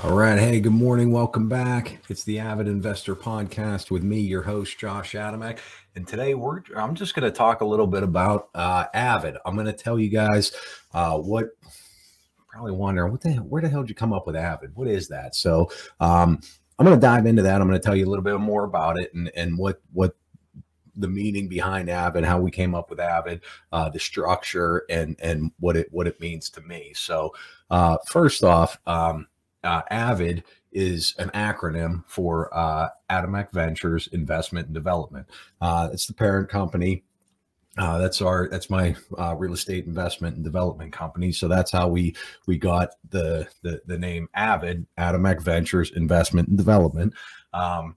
All right. Hey, good morning. Welcome back. It's the Avid Investor Podcast with me, your host, Josh Adamek. And today we're I'm just going to talk a little bit about uh, Avid. I'm going to tell you guys uh, what probably wondering what the where the hell did you come up with Avid? What is that? So um, I'm going to dive into that. I'm going to tell you a little bit more about it and and what what the meaning behind Avid, how we came up with Avid, uh, the structure, and and what it what it means to me. So uh, first off. Um, uh, AVID is an acronym for uh, Ventures Investment and Development. Uh, it's the parent company. Uh, that's our that's my uh, real estate investment and development company. So that's how we we got the the, the name Avid Adamek Ventures Investment and Development. Um,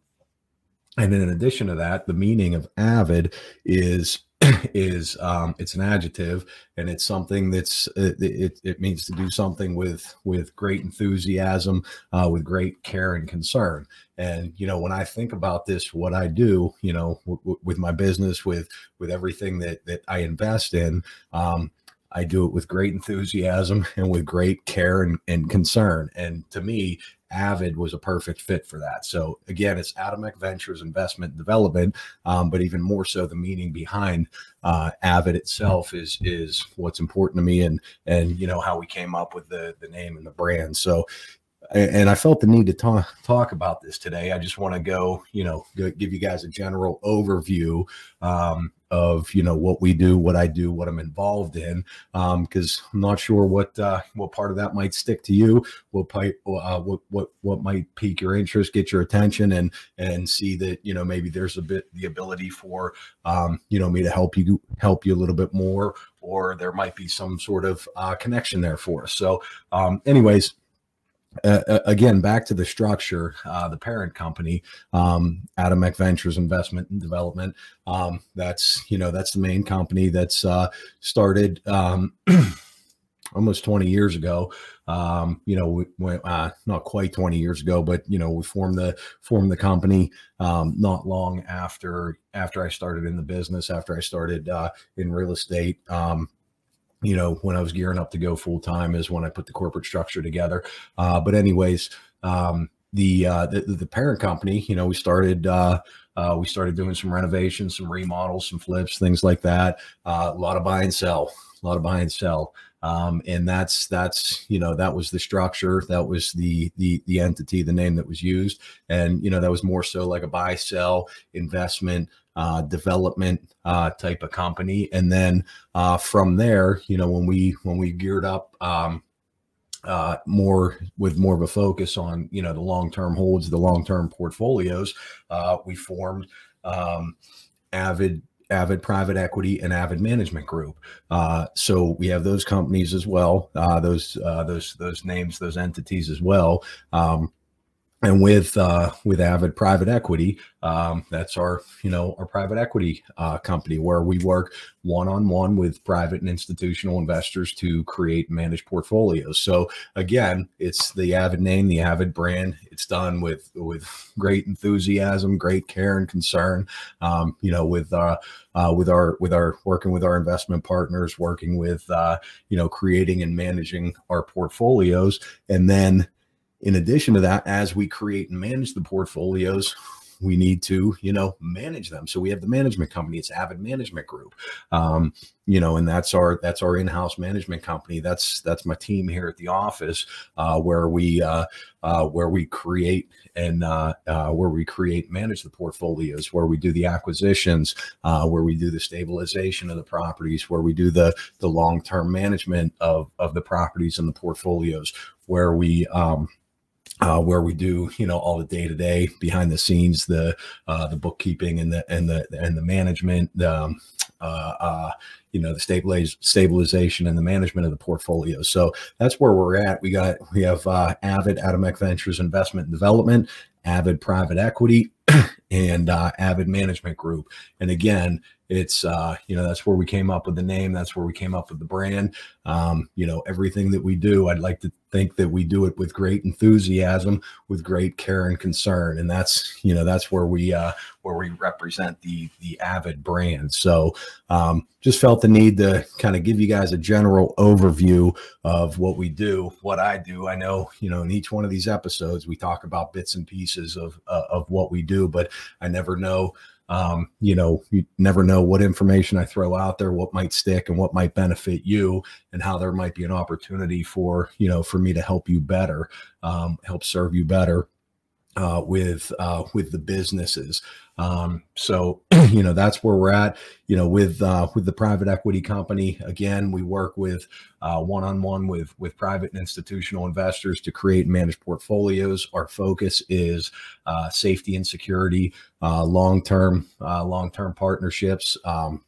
and in addition to that, the meaning of avid is is um, it's an adjective and it's something that's it, it, it, means to do something with with great enthusiasm uh, with great care and concern and you know when i think about this what i do you know w- w- with my business with with everything that that i invest in um, I do it with great enthusiasm and with great care and, and concern. And to me, Avid was a perfect fit for that. So again, it's Adamek Ventures Investment Development, um, but even more so, the meaning behind uh, Avid itself is is what's important to me, and and you know how we came up with the the name and the brand. So and I felt the need to talk talk about this today. I just want to go, you know, give you guys a general overview um, of you know what we do, what I do, what I'm involved in, because um, I'm not sure what uh, what part of that might stick to you, what pipe, uh, what what what might pique your interest, get your attention, and and see that you know maybe there's a bit the ability for um, you know me to help you help you a little bit more, or there might be some sort of uh, connection there for us. So, um, anyways uh, again, back to the structure, uh, the parent company, um, Adamek Ventures Investment and Development. Um, that's you know that's the main company that's uh, started um, almost 20 years ago. Um, you know, we went uh, not quite 20 years ago, but you know we formed the formed the company um, not long after after I started in the business, after I started uh, in real estate. You know, when I was gearing up to go full time is when I put the corporate structure together. Uh, but anyways, um, the, uh, the, the parent company, you know, we started uh, uh, we started doing some renovations, some remodels, some flips, things like that. Uh, a lot of buy and sell, a lot of buy and sell. Um, and that's that's you know that was the structure that was the the the entity the name that was used and you know that was more so like a buy sell investment uh, development uh, type of company. And then uh, from there, you know, when we when we geared up um, uh, more with more of a focus on you know the long term holds, the long term portfolios, uh, we formed um, Avid Avid Private Equity and Avid Management Group. Uh, so we have those companies as well, uh, those uh, those those names, those entities as well. Um, and with uh, with Avid Private Equity, um, that's our you know our private equity uh, company where we work one on one with private and institutional investors to create and manage portfolios. So again, it's the Avid name, the Avid brand. It's done with with great enthusiasm, great care and concern. Um, you know, with uh, uh, with our with our working with our investment partners, working with uh, you know creating and managing our portfolios, and then in addition to that, as we create and manage the portfolios, we need to, you know, manage them. So we have the management company. It's Avid Management Group, um, you know, and that's our that's our in-house management company. That's that's my team here at the office, uh, where we uh, uh, where we create and uh, uh, where we create manage the portfolios, where we do the acquisitions, uh, where we do the stabilization of the properties, where we do the the long-term management of of the properties and the portfolios, where we um, uh, where we do you know all the day to day behind the scenes the uh, the bookkeeping and the and the and the management um, uh, uh, you know the stabilize, stabilization and the management of the portfolio. So that's where we're at. We got we have uh, avid adamek ventures investment and development avid private equity and uh, avid management group. And again it's uh, you know that's where we came up with the name. That's where we came up with the brand. Um, you know everything that we do, I'd like to think that we do it with great enthusiasm, with great care and concern, and that's you know that's where we uh, where we represent the the Avid brand. So um, just felt the need to kind of give you guys a general overview of what we do, what I do. I know you know in each one of these episodes we talk about bits and pieces of uh, of what we do, but I never know um, you know, you never know what information I throw out there, what might stick and what might benefit you, and how there might be an opportunity for, you know, for me to help you better, um, help serve you better uh, with uh, with the businesses. Um, so you know that's where we're at. You know with uh, with the private equity company. Again, we work with one on one with with private and institutional investors to create and manage portfolios. Our focus is uh, safety and security, long term long term partnerships. Um,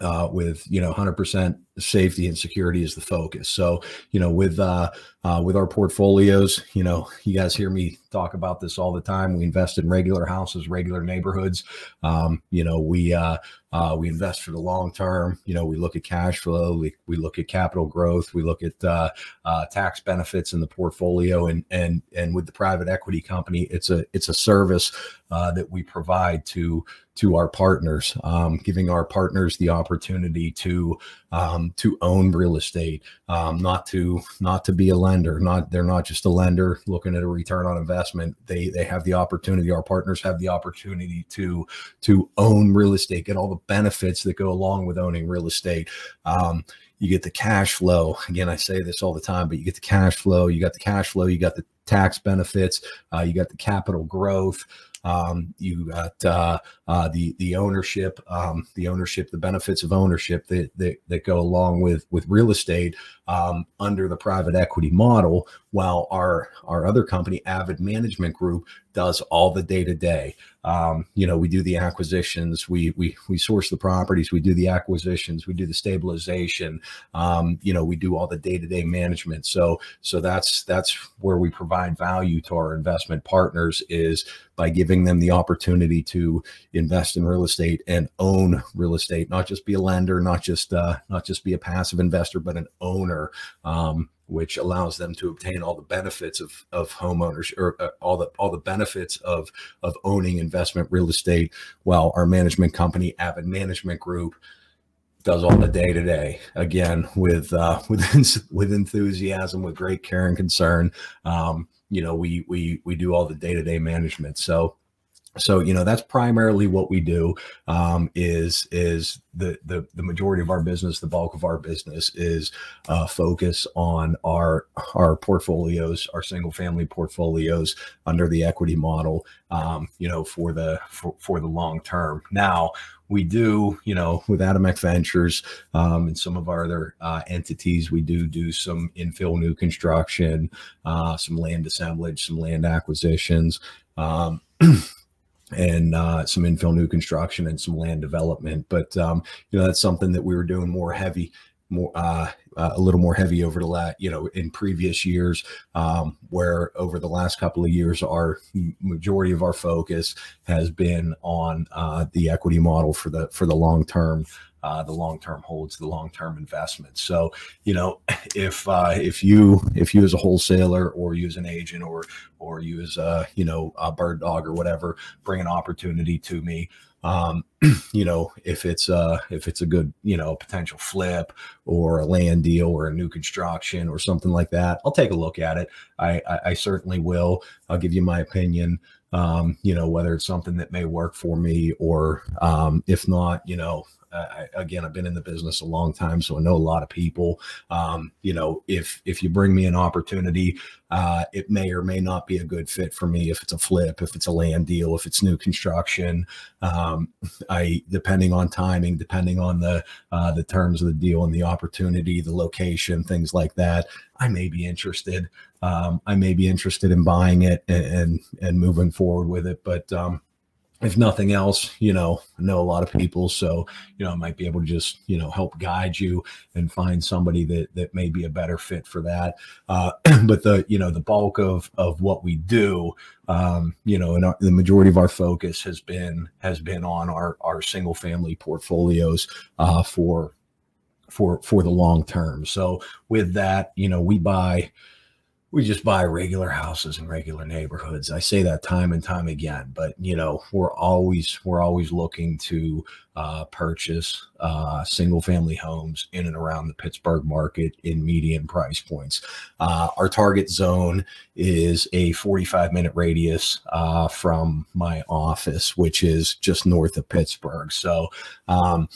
uh, with you know 100% safety and security is the focus. So you know with uh, uh, with our portfolios you know you guys hear me talk about this all the time. We invest in regular houses regular neighborhoods. Um, you know we uh, uh, we invest for the long term. You know we look at cash flow we, we look at capital growth we look at uh, uh, tax benefits in the portfolio and and and with the private equity company it's a it's a service uh, that we provide to to our partners, um, giving our partners the opportunity to um, to own real estate, um, not to not to be a lender. Not they're not just a lender looking at a return on investment. They they have the opportunity. Our partners have the opportunity to to own real estate, get all the benefits that go along with owning real estate. Um, you get the cash flow. Again, I say this all the time, but you get the cash flow. You got the cash flow. You got the tax benefits. Uh, you got the capital growth. Um, you got uh, uh, the the ownership, um, the ownership, the benefits of ownership that that, that go along with with real estate um, under the private equity model. While our our other company, Avid Management Group, does all the day to day. You know, we do the acquisitions, we we we source the properties, we do the acquisitions, we do the stabilization. Um, you know, we do all the day to day management. So so that's that's where we provide value to our investment partners is by giving them the opportunity to invest in real estate and own real estate, not just be a lender, not just uh, not just be a passive investor, but an owner. Um, which allows them to obtain all the benefits of of homeowners or uh, all the all the benefits of of owning investment real estate while our management company avid management group does all the day to day again with uh with with enthusiasm with great care and concern um you know we we we do all the day to day management. So so you know that's primarily what we do um, is is the, the the majority of our business the bulk of our business is uh, focus on our our portfolios our single family portfolios under the equity model um, you know for the for, for the long term. Now we do, you know, with Adamek Ventures um, and some of our other uh, entities, we do do some infill new construction, uh, some land assemblage, some land acquisitions. Um, and uh, some infill new construction and some land development. But um, you know that's something that we were doing more heavy, more uh, uh, a little more heavy over the last, you know, in previous years, um, where over the last couple of years, our majority of our focus has been on uh, the equity model for the for the long term uh, the long term holds, the long term investment. So, you know, if uh, if you if you as a wholesaler or you as an agent or or you as a you know a bird dog or whatever bring an opportunity to me, um, you know, if it's a if it's a good you know potential flip or a land deal or a new construction or something like that, I'll take a look at it. I I, I certainly will. I'll give you my opinion. Um, you know, whether it's something that may work for me or um, if not, you know, I, again, I've been in the business a long time, so I know a lot of people. Um, you know, if if you bring me an opportunity, uh, it may or may not be a good fit for me. If it's a flip, if it's a land deal, if it's new construction, um, I depending on timing, depending on the uh, the terms of the deal and the opportunity, the location, things like that, I may be interested. Um, I may be interested in buying it and and, and moving forward with it, but um, if nothing else, you know, I know a lot of people, so you know, I might be able to just you know help guide you and find somebody that that may be a better fit for that. Uh, but the you know the bulk of of what we do, um, you know, and our, the majority of our focus has been has been on our our single family portfolios uh, for for for the long term. So with that, you know, we buy we just buy regular houses in regular neighborhoods. I say that time and time again, but you know, we're always we're always looking to uh, purchase uh, single family homes in and around the Pittsburgh market in median price points. Uh, our target zone is a 45 minute radius uh, from my office, which is just north of Pittsburgh. So. Um,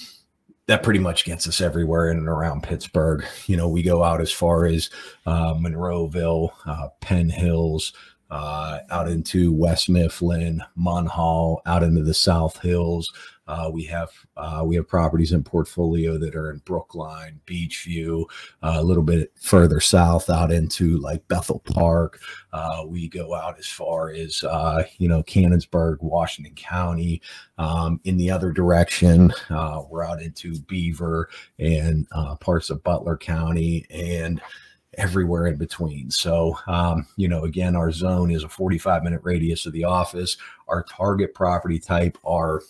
that pretty much gets us everywhere in and around Pittsburgh. You know, we go out as far as uh, Monroeville, uh, Penn Hills, uh, out into West Mifflin, Munhall, out into the South Hills, uh, we have uh, we have properties in portfolio that are in Brookline, Beechview, uh, a little bit further south out into like Bethel Park. Uh, we go out as far as uh, you know Canonsburg, Washington County. Um, in the other direction, uh, we're out into Beaver and parts of Butler County and everywhere in between. So, um, you know, again, our zone is a 45 minute radius of the office. Our target property type are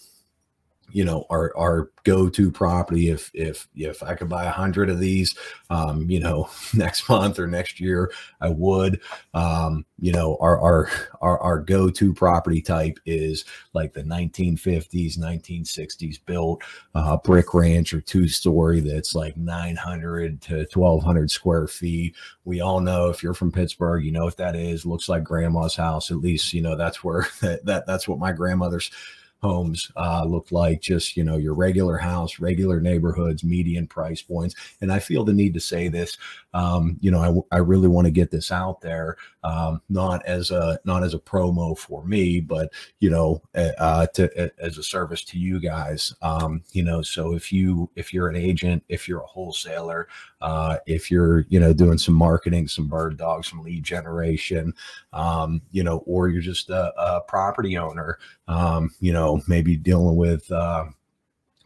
you know our our go-to property if if if i could buy a hundred of these um you know next month or next year i would. Um you know our our our, our go-to property type is like the 1950s 1960s built uh, brick ranch or two story that's like 900 to 1200 square feet. We all know if you're from pittsburgh you know what that is. Looks like grandma's house at least you know that's where that, that that's what my grandmother's homes uh, look like just you know your regular house regular neighborhoods median price points. And i feel the need to say this um, you know I, I really want to get this out there um, not as a not as a promo for me but you know uh, to as a service to you guys. Um, you know so if you if you're an agent if you're a wholesaler uh, if you're you know doing some marketing some bird dogs some lead generation um, you know or you're just a, a property owner um, you know, maybe dealing with uh,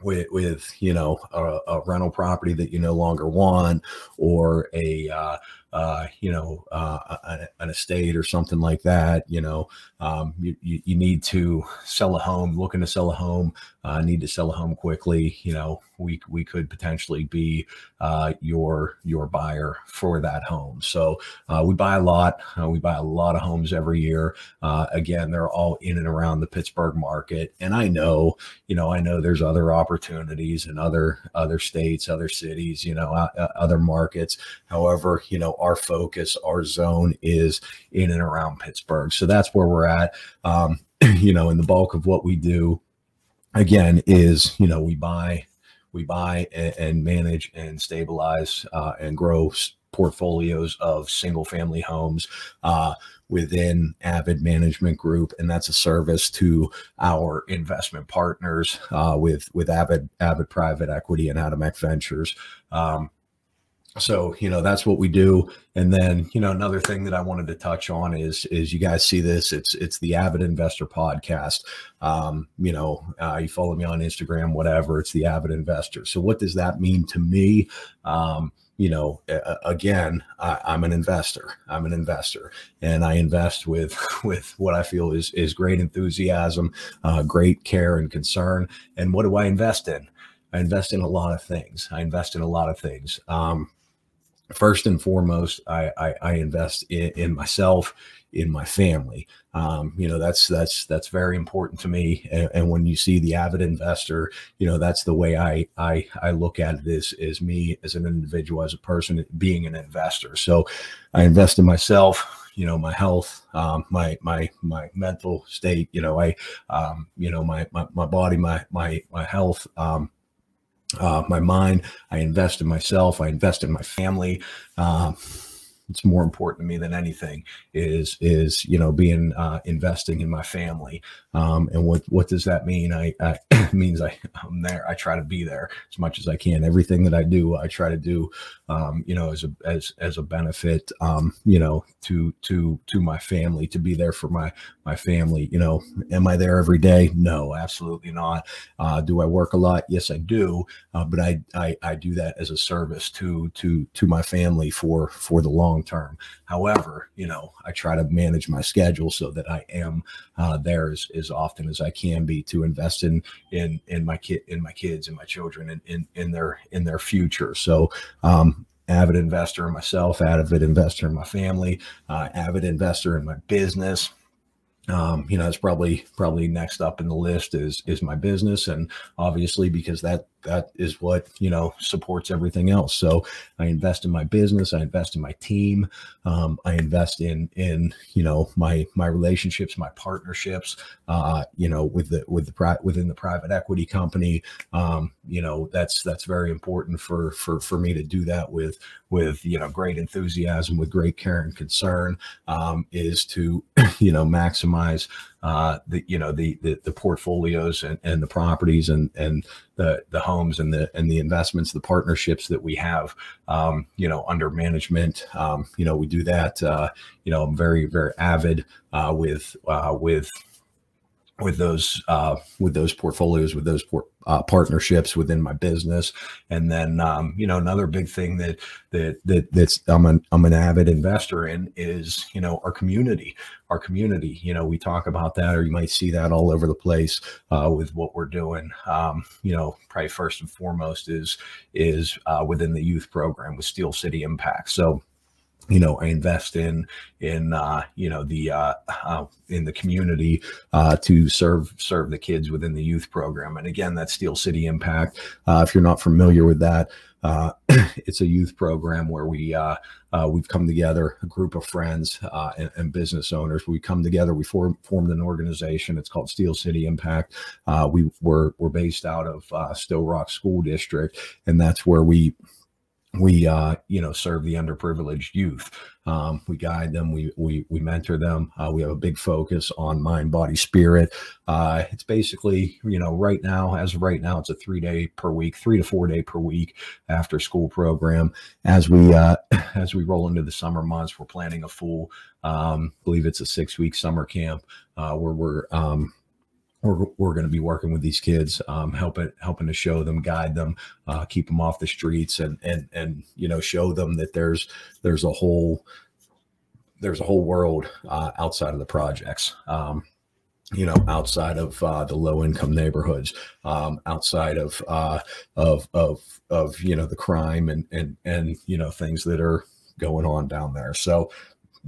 with with you know a, a, rental property that you no longer want, or a uh, uh, you know, uh, an estate or something like that, you know, um, you, you, need to sell a home, looking to sell a home, uh, need to sell a home quickly. You know, we, we could potentially be uh, your, your buyer for that home. So uh, we buy a lot. Uh, we buy a lot of homes every year. Again, they're all in and around the Pittsburgh market. And I know, you know, I know there's other opportunities in other, other states, other cities, you know, other markets. However, you know, our focus, our zone is in and around Pittsburgh. So that's where we're at. Um, you know, and the bulk of what we do, again, is you know we buy, we buy and, and manage and stabilize uh, and grow portfolios of single family homes uh, within Avid Management Group, and that's a service to our investment partners uh, with with Avid Avid Private Equity and Adamek Ventures. Um, so you know that's what we do. And then you know another thing that i wanted to touch on is is you guys see this it's it's the avid investor podcast. Um you know uh, you follow me on instagram whatever it's the avid investor. So what does that mean to me? Um you know again I, i'm an investor i'm an investor and i invest with with what i feel is is great enthusiasm uh, great care and concern. And what do i invest in? I invest in a lot of things. I invest in a lot of things. Um, first and foremost, I, I, I invest in, in, myself, in my family. Um, you know, that's that's that's very important to me. And, and, when you see the avid investor, you know, that's the way I I I look at it is is me as an individual, as a person, being an investor. So I invest in myself. You know, my health, um, my my my mental state. You know, I um, you know my my, my body, my my my health. Um, uh, my mind. I invest in myself. I invest in my family. Uh, it's more important to me than anything is is you know being uh, investing in my family um, and what what does that mean i, I means i i'm there i try to be there as much as i can everything that i do i try to do um, you know as a as as a benefit um, you know to to to my family to be there for my my family you know am i there every day? No absolutely not. Uh, do i work a lot? Yes i do. Uh, but I, I i do that as a service to to to my family for for the long term. However you know i try to manage my schedule so that i am uh, there as, as often as i can be to invest in in in my kid in my kids and my children and in, in their in their future. So um avid investor in myself, avid investor in my family, uh, avid investor in my business. Um, you know, it's probably probably next up in the list is is my business, and obviously because that that is what you know supports everything else. So i invest in my business i invest in my team um, i invest in in you know my my relationships my partnerships uh, you know with the with the pri- within the private equity company. Um, you know that's that's very important for for for me to do that with with you know great enthusiasm with great care and concern um, is to you know maximize uh, the you know the the, the portfolios and, and the properties and and the the homes and the and the investments, the partnerships that we have, um, you know, under management. Um, you know, we do that. Uh, you know, I'm very very avid uh, with uh, with with those uh, with those portfolios with those por- uh, partnerships within my business. And then um, you know another big thing that that that that's I'm an I'm an avid investor in is you know our community our community. You know we talk about that or you might see that all over the place uh, with what we're doing. Um, you know probably first and foremost is is uh, within the youth program with Steel City Impact. So you know, I invest in in uh, you know the uh, uh, in the community uh, to serve serve the kids within the youth program. And again, that's Steel City Impact. Uh, if you're not familiar with that, uh, it's a youth program where we we've come together, a group of friends and, and, business owners. We come together. We form, formed an organization. It's called Steel City Impact. Uh, we were we're based out of uh, Sto-Rox School District, and that's where we we uh, you know serve the underprivileged youth. Um, we guide them we we, we mentor them. Uh, we have a big focus on mind body spirit. Uh, it's basically you know right now as of right now it's a three day per week three to four day per week after school program. As we uh, as we roll into the summer months we're planning a full um, believe it's a six week summer camp. Uh, where we're um, we're, we're going to be working with these kids, um, helping helping to show them, guide them, uh, keep them off the streets, and and and you know show them that there's there's a whole there's a whole world uh, outside of the projects. Um, you know, outside of uh, the low income neighborhoods, um, outside of uh, of of of you know the crime and and and you know things that are going on down there. So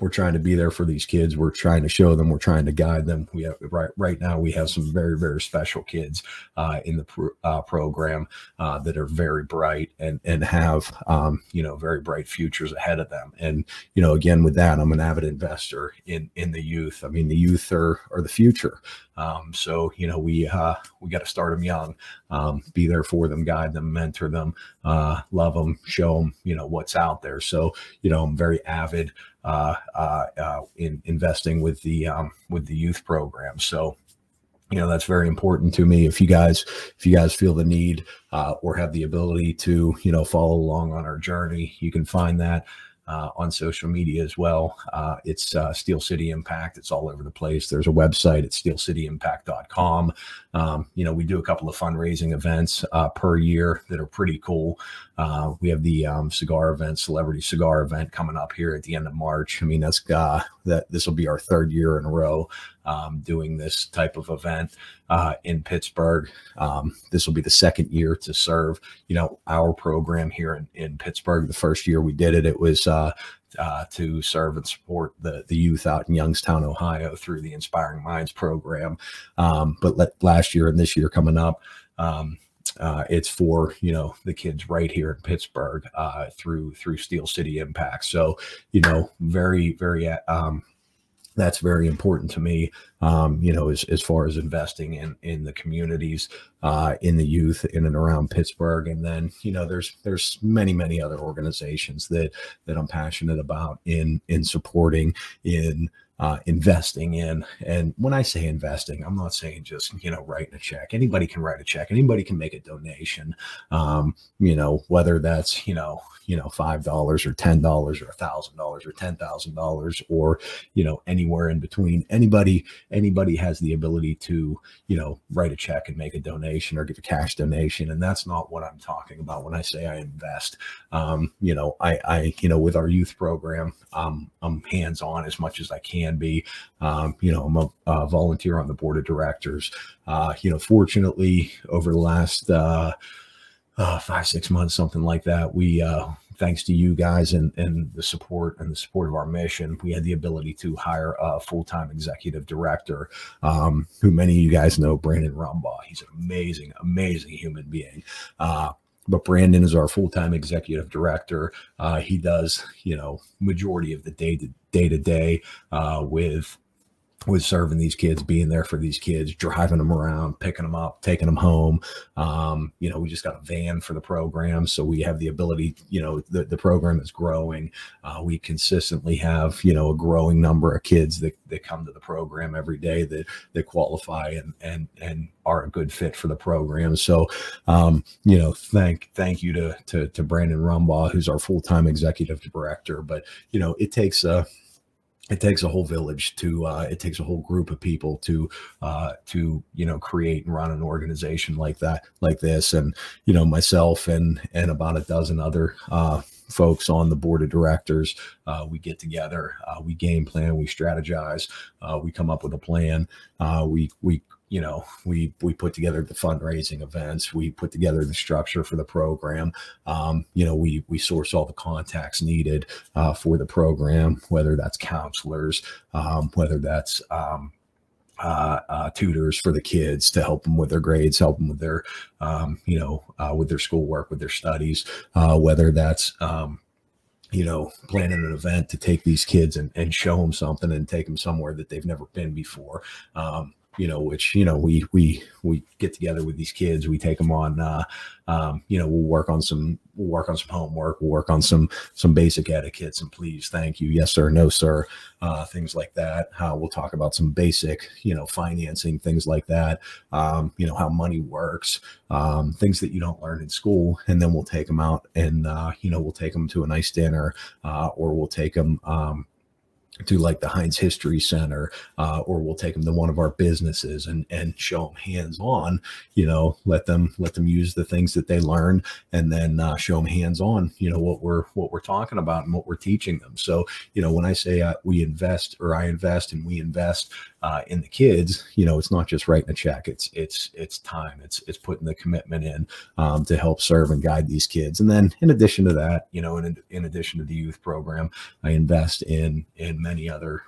we're trying to be there for these kids. We're trying to show them. We're trying to guide them. We have right right now. We have some very very special kids uh, in the pro, uh, program uh, that are very bright and and have um, you know very bright futures ahead of them. And you know again with that, I'm an avid investor in in the youth. I mean the youth are are the future. Um, so you know we uh, we got to start them young, um, be there for them, guide them, mentor them, uh, love them, show them you know what's out there. So you know I'm very avid in investing with the um, with the youth program. So you know that's very important to me if you guys if you guys feel the need uh, or have the ability to you know follow along on our journey you can find that uh, on social media as well. Uh, it's uh, Steel City Impact. It's all over the place. There's a website at steelcityimpact.com. Um, you know, we do a couple of fundraising events uh, per year that are pretty cool. Uh, we have the um, cigar event, celebrity cigar event coming up here at the end of March. I mean, that's uh, that this will be our third year in a row um, doing this type of event uh, in Pittsburgh. Um, this will be the second year to serve, you know, our program here in, in Pittsburgh. The first year we did it, it was uh, uh, to serve and support the, the youth out in Youngstown, Ohio through the Inspiring Minds program. Um, but let, last year and this year coming up, um, uh, it's for you know the kids right here in Pittsburgh uh, through through Steel City Impact. So you know, very very um, that's very important to me. Um, you know, as, as far as investing in in the communities, uh, in the youth in and around Pittsburgh, and then you know, there's there's many many other organizations that that I'm passionate about in in supporting in uh, investing in. And when I say investing, I'm not saying just you know writing a check. Anybody can write a check. Anybody can make a donation. Um, you know whether that's you know you know five dollars or ten dollars or a thousand dollars or ten thousand dollars or you know anywhere in between. Anybody anybody has the ability to you know write a check and make a donation or give a cash donation. And that's not what I'm talking about when I say I invest. Um, you know I I you know with our youth program, um, I'm hands on as much as I can can be. Um, you know, I'm a, a, volunteer on the board of directors. Uh, you know, fortunately, over the last uh, uh, five, six months, something like that, we, uh, thanks to you guys and, and the support and the support of our mission, we had the ability to hire a full-time executive director, um, who many of you guys know, Brandon Rumbaugh. He's an amazing, amazing human being. Uh, but Brandon is our full-time executive director. Uh, he does, you know, majority of the day to day to day uh, with with serving these kids, being there for these kids, driving them around, picking them up, taking them home. Um, you know, we just got a van for the program, so we have the ability. You know, the the program is growing. Uh, we consistently have you know a growing number of kids that, that come to the program every day that that qualify and and and are a good fit for the program. So, um, you know, thank thank you to to, to Brandon Rumbaugh, who's our full time executive director. But you know, it takes a it takes a whole village to uh, it takes a whole group of people to uh, to you know create and run an organization like that like this. And you know myself and and about a dozen other uh, folks on the board of directors uh, we get together uh, we game plan we strategize uh, we come up with a plan we we you know we we put together the fundraising events we put together the structure for the program um, you know we we source all the contacts needed uh, for the program whether that's counselors um, whether that's um, uh, uh, tutors for the kids to help them with their grades, help them with their, um, you know, uh, with their schoolwork, with their studies, uh, whether that's, um, you know, planning an event to take these kids and, and show them something and take them somewhere that they've never been before. Um, you know, which you know we we we get together with these kids, we take them on, uh, um, you know, we'll work on some we'll work on some homework, we'll work on some some basic etiquettes and please, thank you, yes sir, no sir, uh, things like that. Uh, we'll talk about some basic, you know, financing things like that. Um, you know how money works, um, things that you don't learn in school, and then we'll take them out and uh, you know we'll take them to a nice dinner, uh, or we'll take them. Um, to like the Heinz History Center, uh, or we'll take them to one of our businesses and and show them hands on. You know, let them let them use the things that they learn, and then uh, show them hands on. You know what we're what we're talking about and what we're teaching them. So you know, when I say uh, we invest or I invest and we invest uh, in the kids, you know, it's not just writing a check. It's it's it's time. It's it's putting the commitment in um, to help serve and guide these kids. And then in addition to that, you know, in in addition to the youth program, I invest in in many other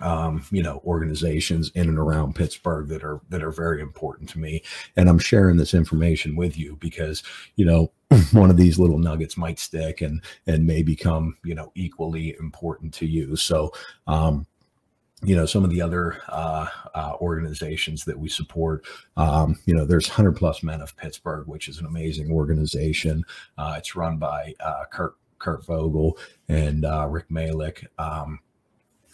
um, you know, organizations in and around Pittsburgh that are that are very important to me. And I'm sharing this information with you because, you know, one of these little nuggets might stick and and may become, you know, equally important to you. So um, you know some of the other uh, uh, organizations that we support um, you know there's 100 plus men of pittsburgh which is an amazing organization uh, it's run by uh, kurt kurt vogel and uh, rick malik um,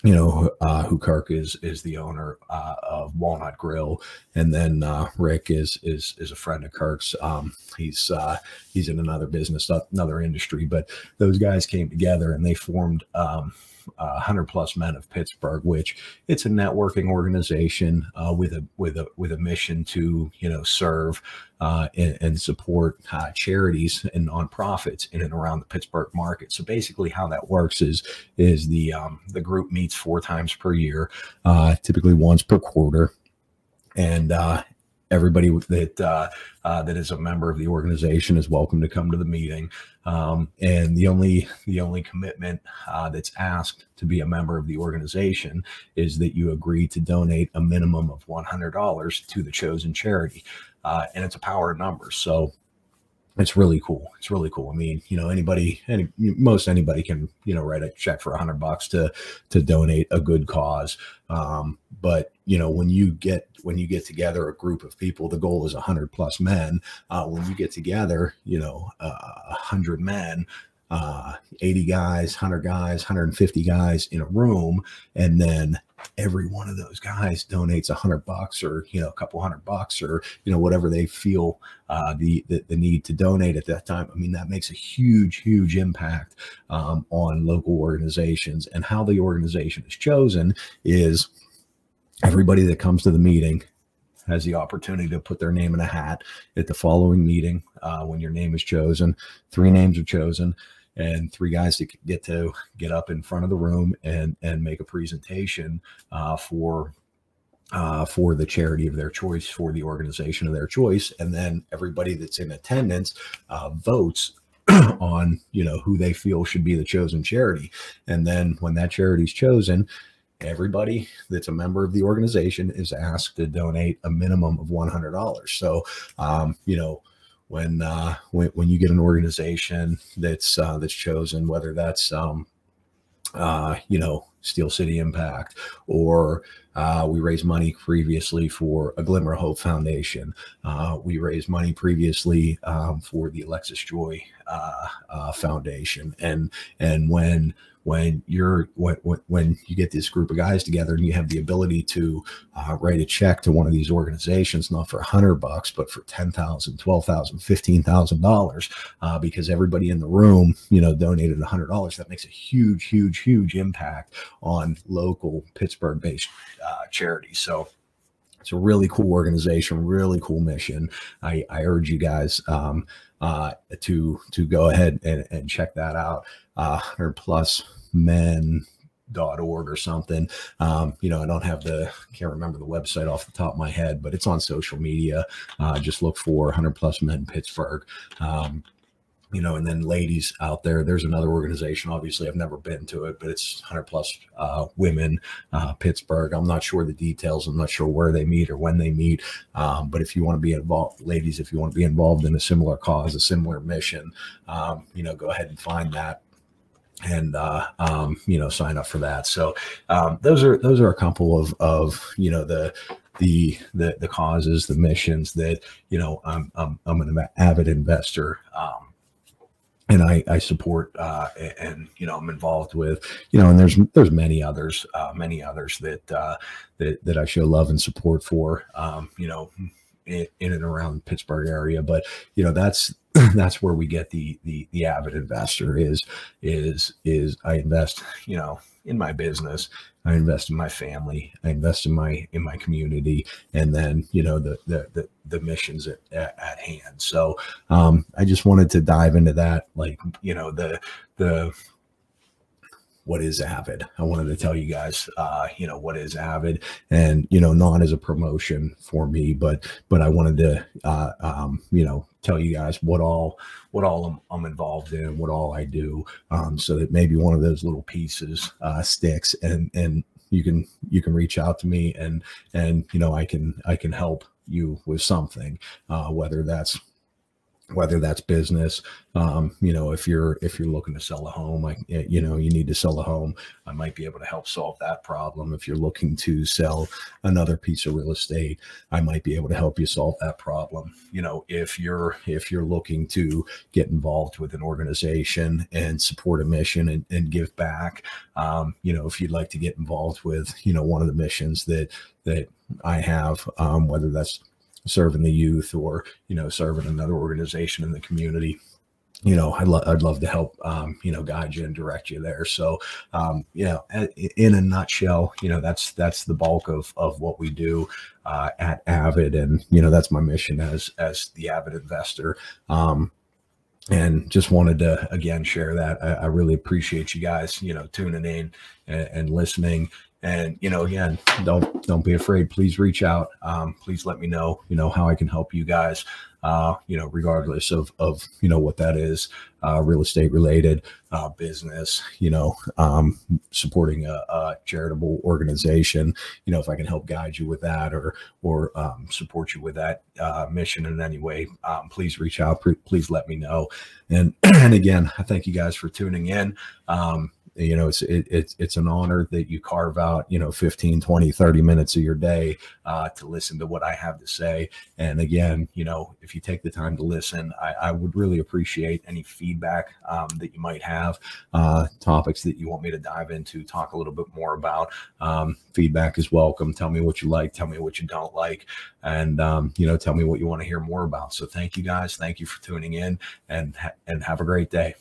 you know uh, who kirk is is the owner uh, of walnut grill. And then uh, rick is is is a friend of kirk's. Um, he's uh, he's in another business another industry but those guys came together and they formed um, uh, 100 plus men of Pittsburgh, which it's a networking organization uh, with a with a with a mission to you know serve uh, and, and, support uh, charities and nonprofits in and around the Pittsburgh market. So basically, how that works is is the um, the group meets four times per year, uh, typically once per quarter, and uh, everybody that uh, uh, that is a member of the organization is welcome to come to the meeting. Um, and the only the only commitment uh, that's asked to be a member of the organization is that you agree to donate a minimum of one hundred dollars to the chosen charity, uh, and it's a power of numbers. So it's really cool. It's really cool. I mean, you know, anybody, any most anybody can, you know, write a check for a hundred bucks to to donate a good cause. Um, but you know, when you get when you get together a group of people, the goal is a hundred plus men. Uh, when you get together, you know, a uh, hundred men, uh, 80 guys, 100 guys, 150 guys in a room, and then every one of those guys donates a hundred bucks or you know a couple hundred bucks or you know whatever they feel uh, the, the, the need to donate at that time. I mean that makes a huge huge impact um, on local organizations and how the organization is chosen is everybody that comes to the meeting has the opportunity to put their name in a hat at the following meeting uh, when your name is chosen. Three names are chosen and three guys to get to get up in front of the room and and make a presentation uh, for uh, for the charity of their choice, for the organization of their choice, and then everybody that's in attendance uh, votes on you know who they feel should be the chosen charity, and then when that charity is chosen, everybody that's a member of the organization is asked to donate a minimum of one hundred dollars. So, um, you know when uh, when when you get an organization that's uh, that's chosen, whether that's um, uh, you know Steel City Impact, or uh, we raised money previously for a Glimmer of Hope Foundation. Uh, we raised money previously um, for the Alexis Joy uh, uh Foundation, and and when when you're when, when you get this group of guys together and you have the ability to uh, write a check to one of these organizations not for a hundred bucks but for ten thousand twelve thousand fifteen thousand dollars uh, because everybody in the room you know donated a hundred dollars that makes a huge huge huge impact on local pittsburgh based uh, charities so it's a really cool organization, really cool mission. I, I urge you guys um, uh, to to go ahead and, and check that out uh, 100 plus men dot org or something. Um, you know, I don't have the can't remember the website off the top of my head, but it's on social media. Uh, just look for 100 plus men Pittsburgh. Um, you know, and then ladies out there, there's another organization. Obviously, I've never been to it, but it's 100 plus uh, women, uh, Pittsburgh. I'm not sure the details. I'm not sure where they meet or when they meet. Um, but if you want to be involved, ladies, if you want to be involved in a similar cause, a similar mission, um, you know, go ahead and find that and uh, um, you know sign up for that. So um, those are those are a couple of of you know the the the the causes, the missions that you know I'm I'm, I'm an avid investor. Um, and I, I support uh, and you know I'm involved with you know and there's there's many others uh, many others that uh, that that I show love and support for um, you know in, in and around Pittsburgh area. But you know that's that's where we get the the the avid investor is is is I invest you know in my business I invest in my family I invest in my in my community and then you know the the the, the missions at, at, at hand. So um I just wanted to dive into that like you know the the what is avid? I wanted to tell you guys uh you know what is avid. And you know not as a promotion for me but but i wanted to uh um you know tell you guys what all what all i'm, I'm involved in what all i do um so that maybe one of those little pieces uh sticks and and you can you can reach out to me and and you know i can i can help you with something uh whether that's whether that's business um, you know if you're if you're looking to sell a home like you know you need to sell a home i might be able to help solve that problem. If you're looking to sell another piece of real estate i might be able to help you solve that problem. You know if you're if you're looking to get involved with an organization and support a mission and, and give back um, you know if you'd like to get involved with you know one of the missions that that i have um, whether that's serving the youth or you know serving another organization in the community. You know I'd, lo- I'd love to help um, you know guide you and direct you there. So um, you know in a nutshell you know that's that's the bulk of of what we do uh, at avid. And you know that's my mission as as the avid investor. Um, and just wanted to again share that. I, I, really appreciate you guys you know tuning in and, and listening and you know again don't don't be afraid. Please reach out. Um, please let me know you know how i can help you guys uh, you know regardless of of you know what that is uh, real estate related uh, business you know um, supporting a, a, charitable organization you know if i can help guide you with that or or um, support you with that uh, mission in any way um, please reach out. Please let me know. And and again i thank you guys for tuning in. Um, you know it's it, it's it's an honor that you carve out you know 15 20 30 minutes of your day uh, to listen to what i have to say. And again you know if you take the time to listen i, I would really appreciate any feedback um, that you might have uh, topics that you want me to dive into talk a little bit more about. Um, feedback is welcome. Tell me what you like. Tell me what you don't like. And um, you know tell me what you want to hear more about. So thank you guys. Thank you for tuning in and and have a great day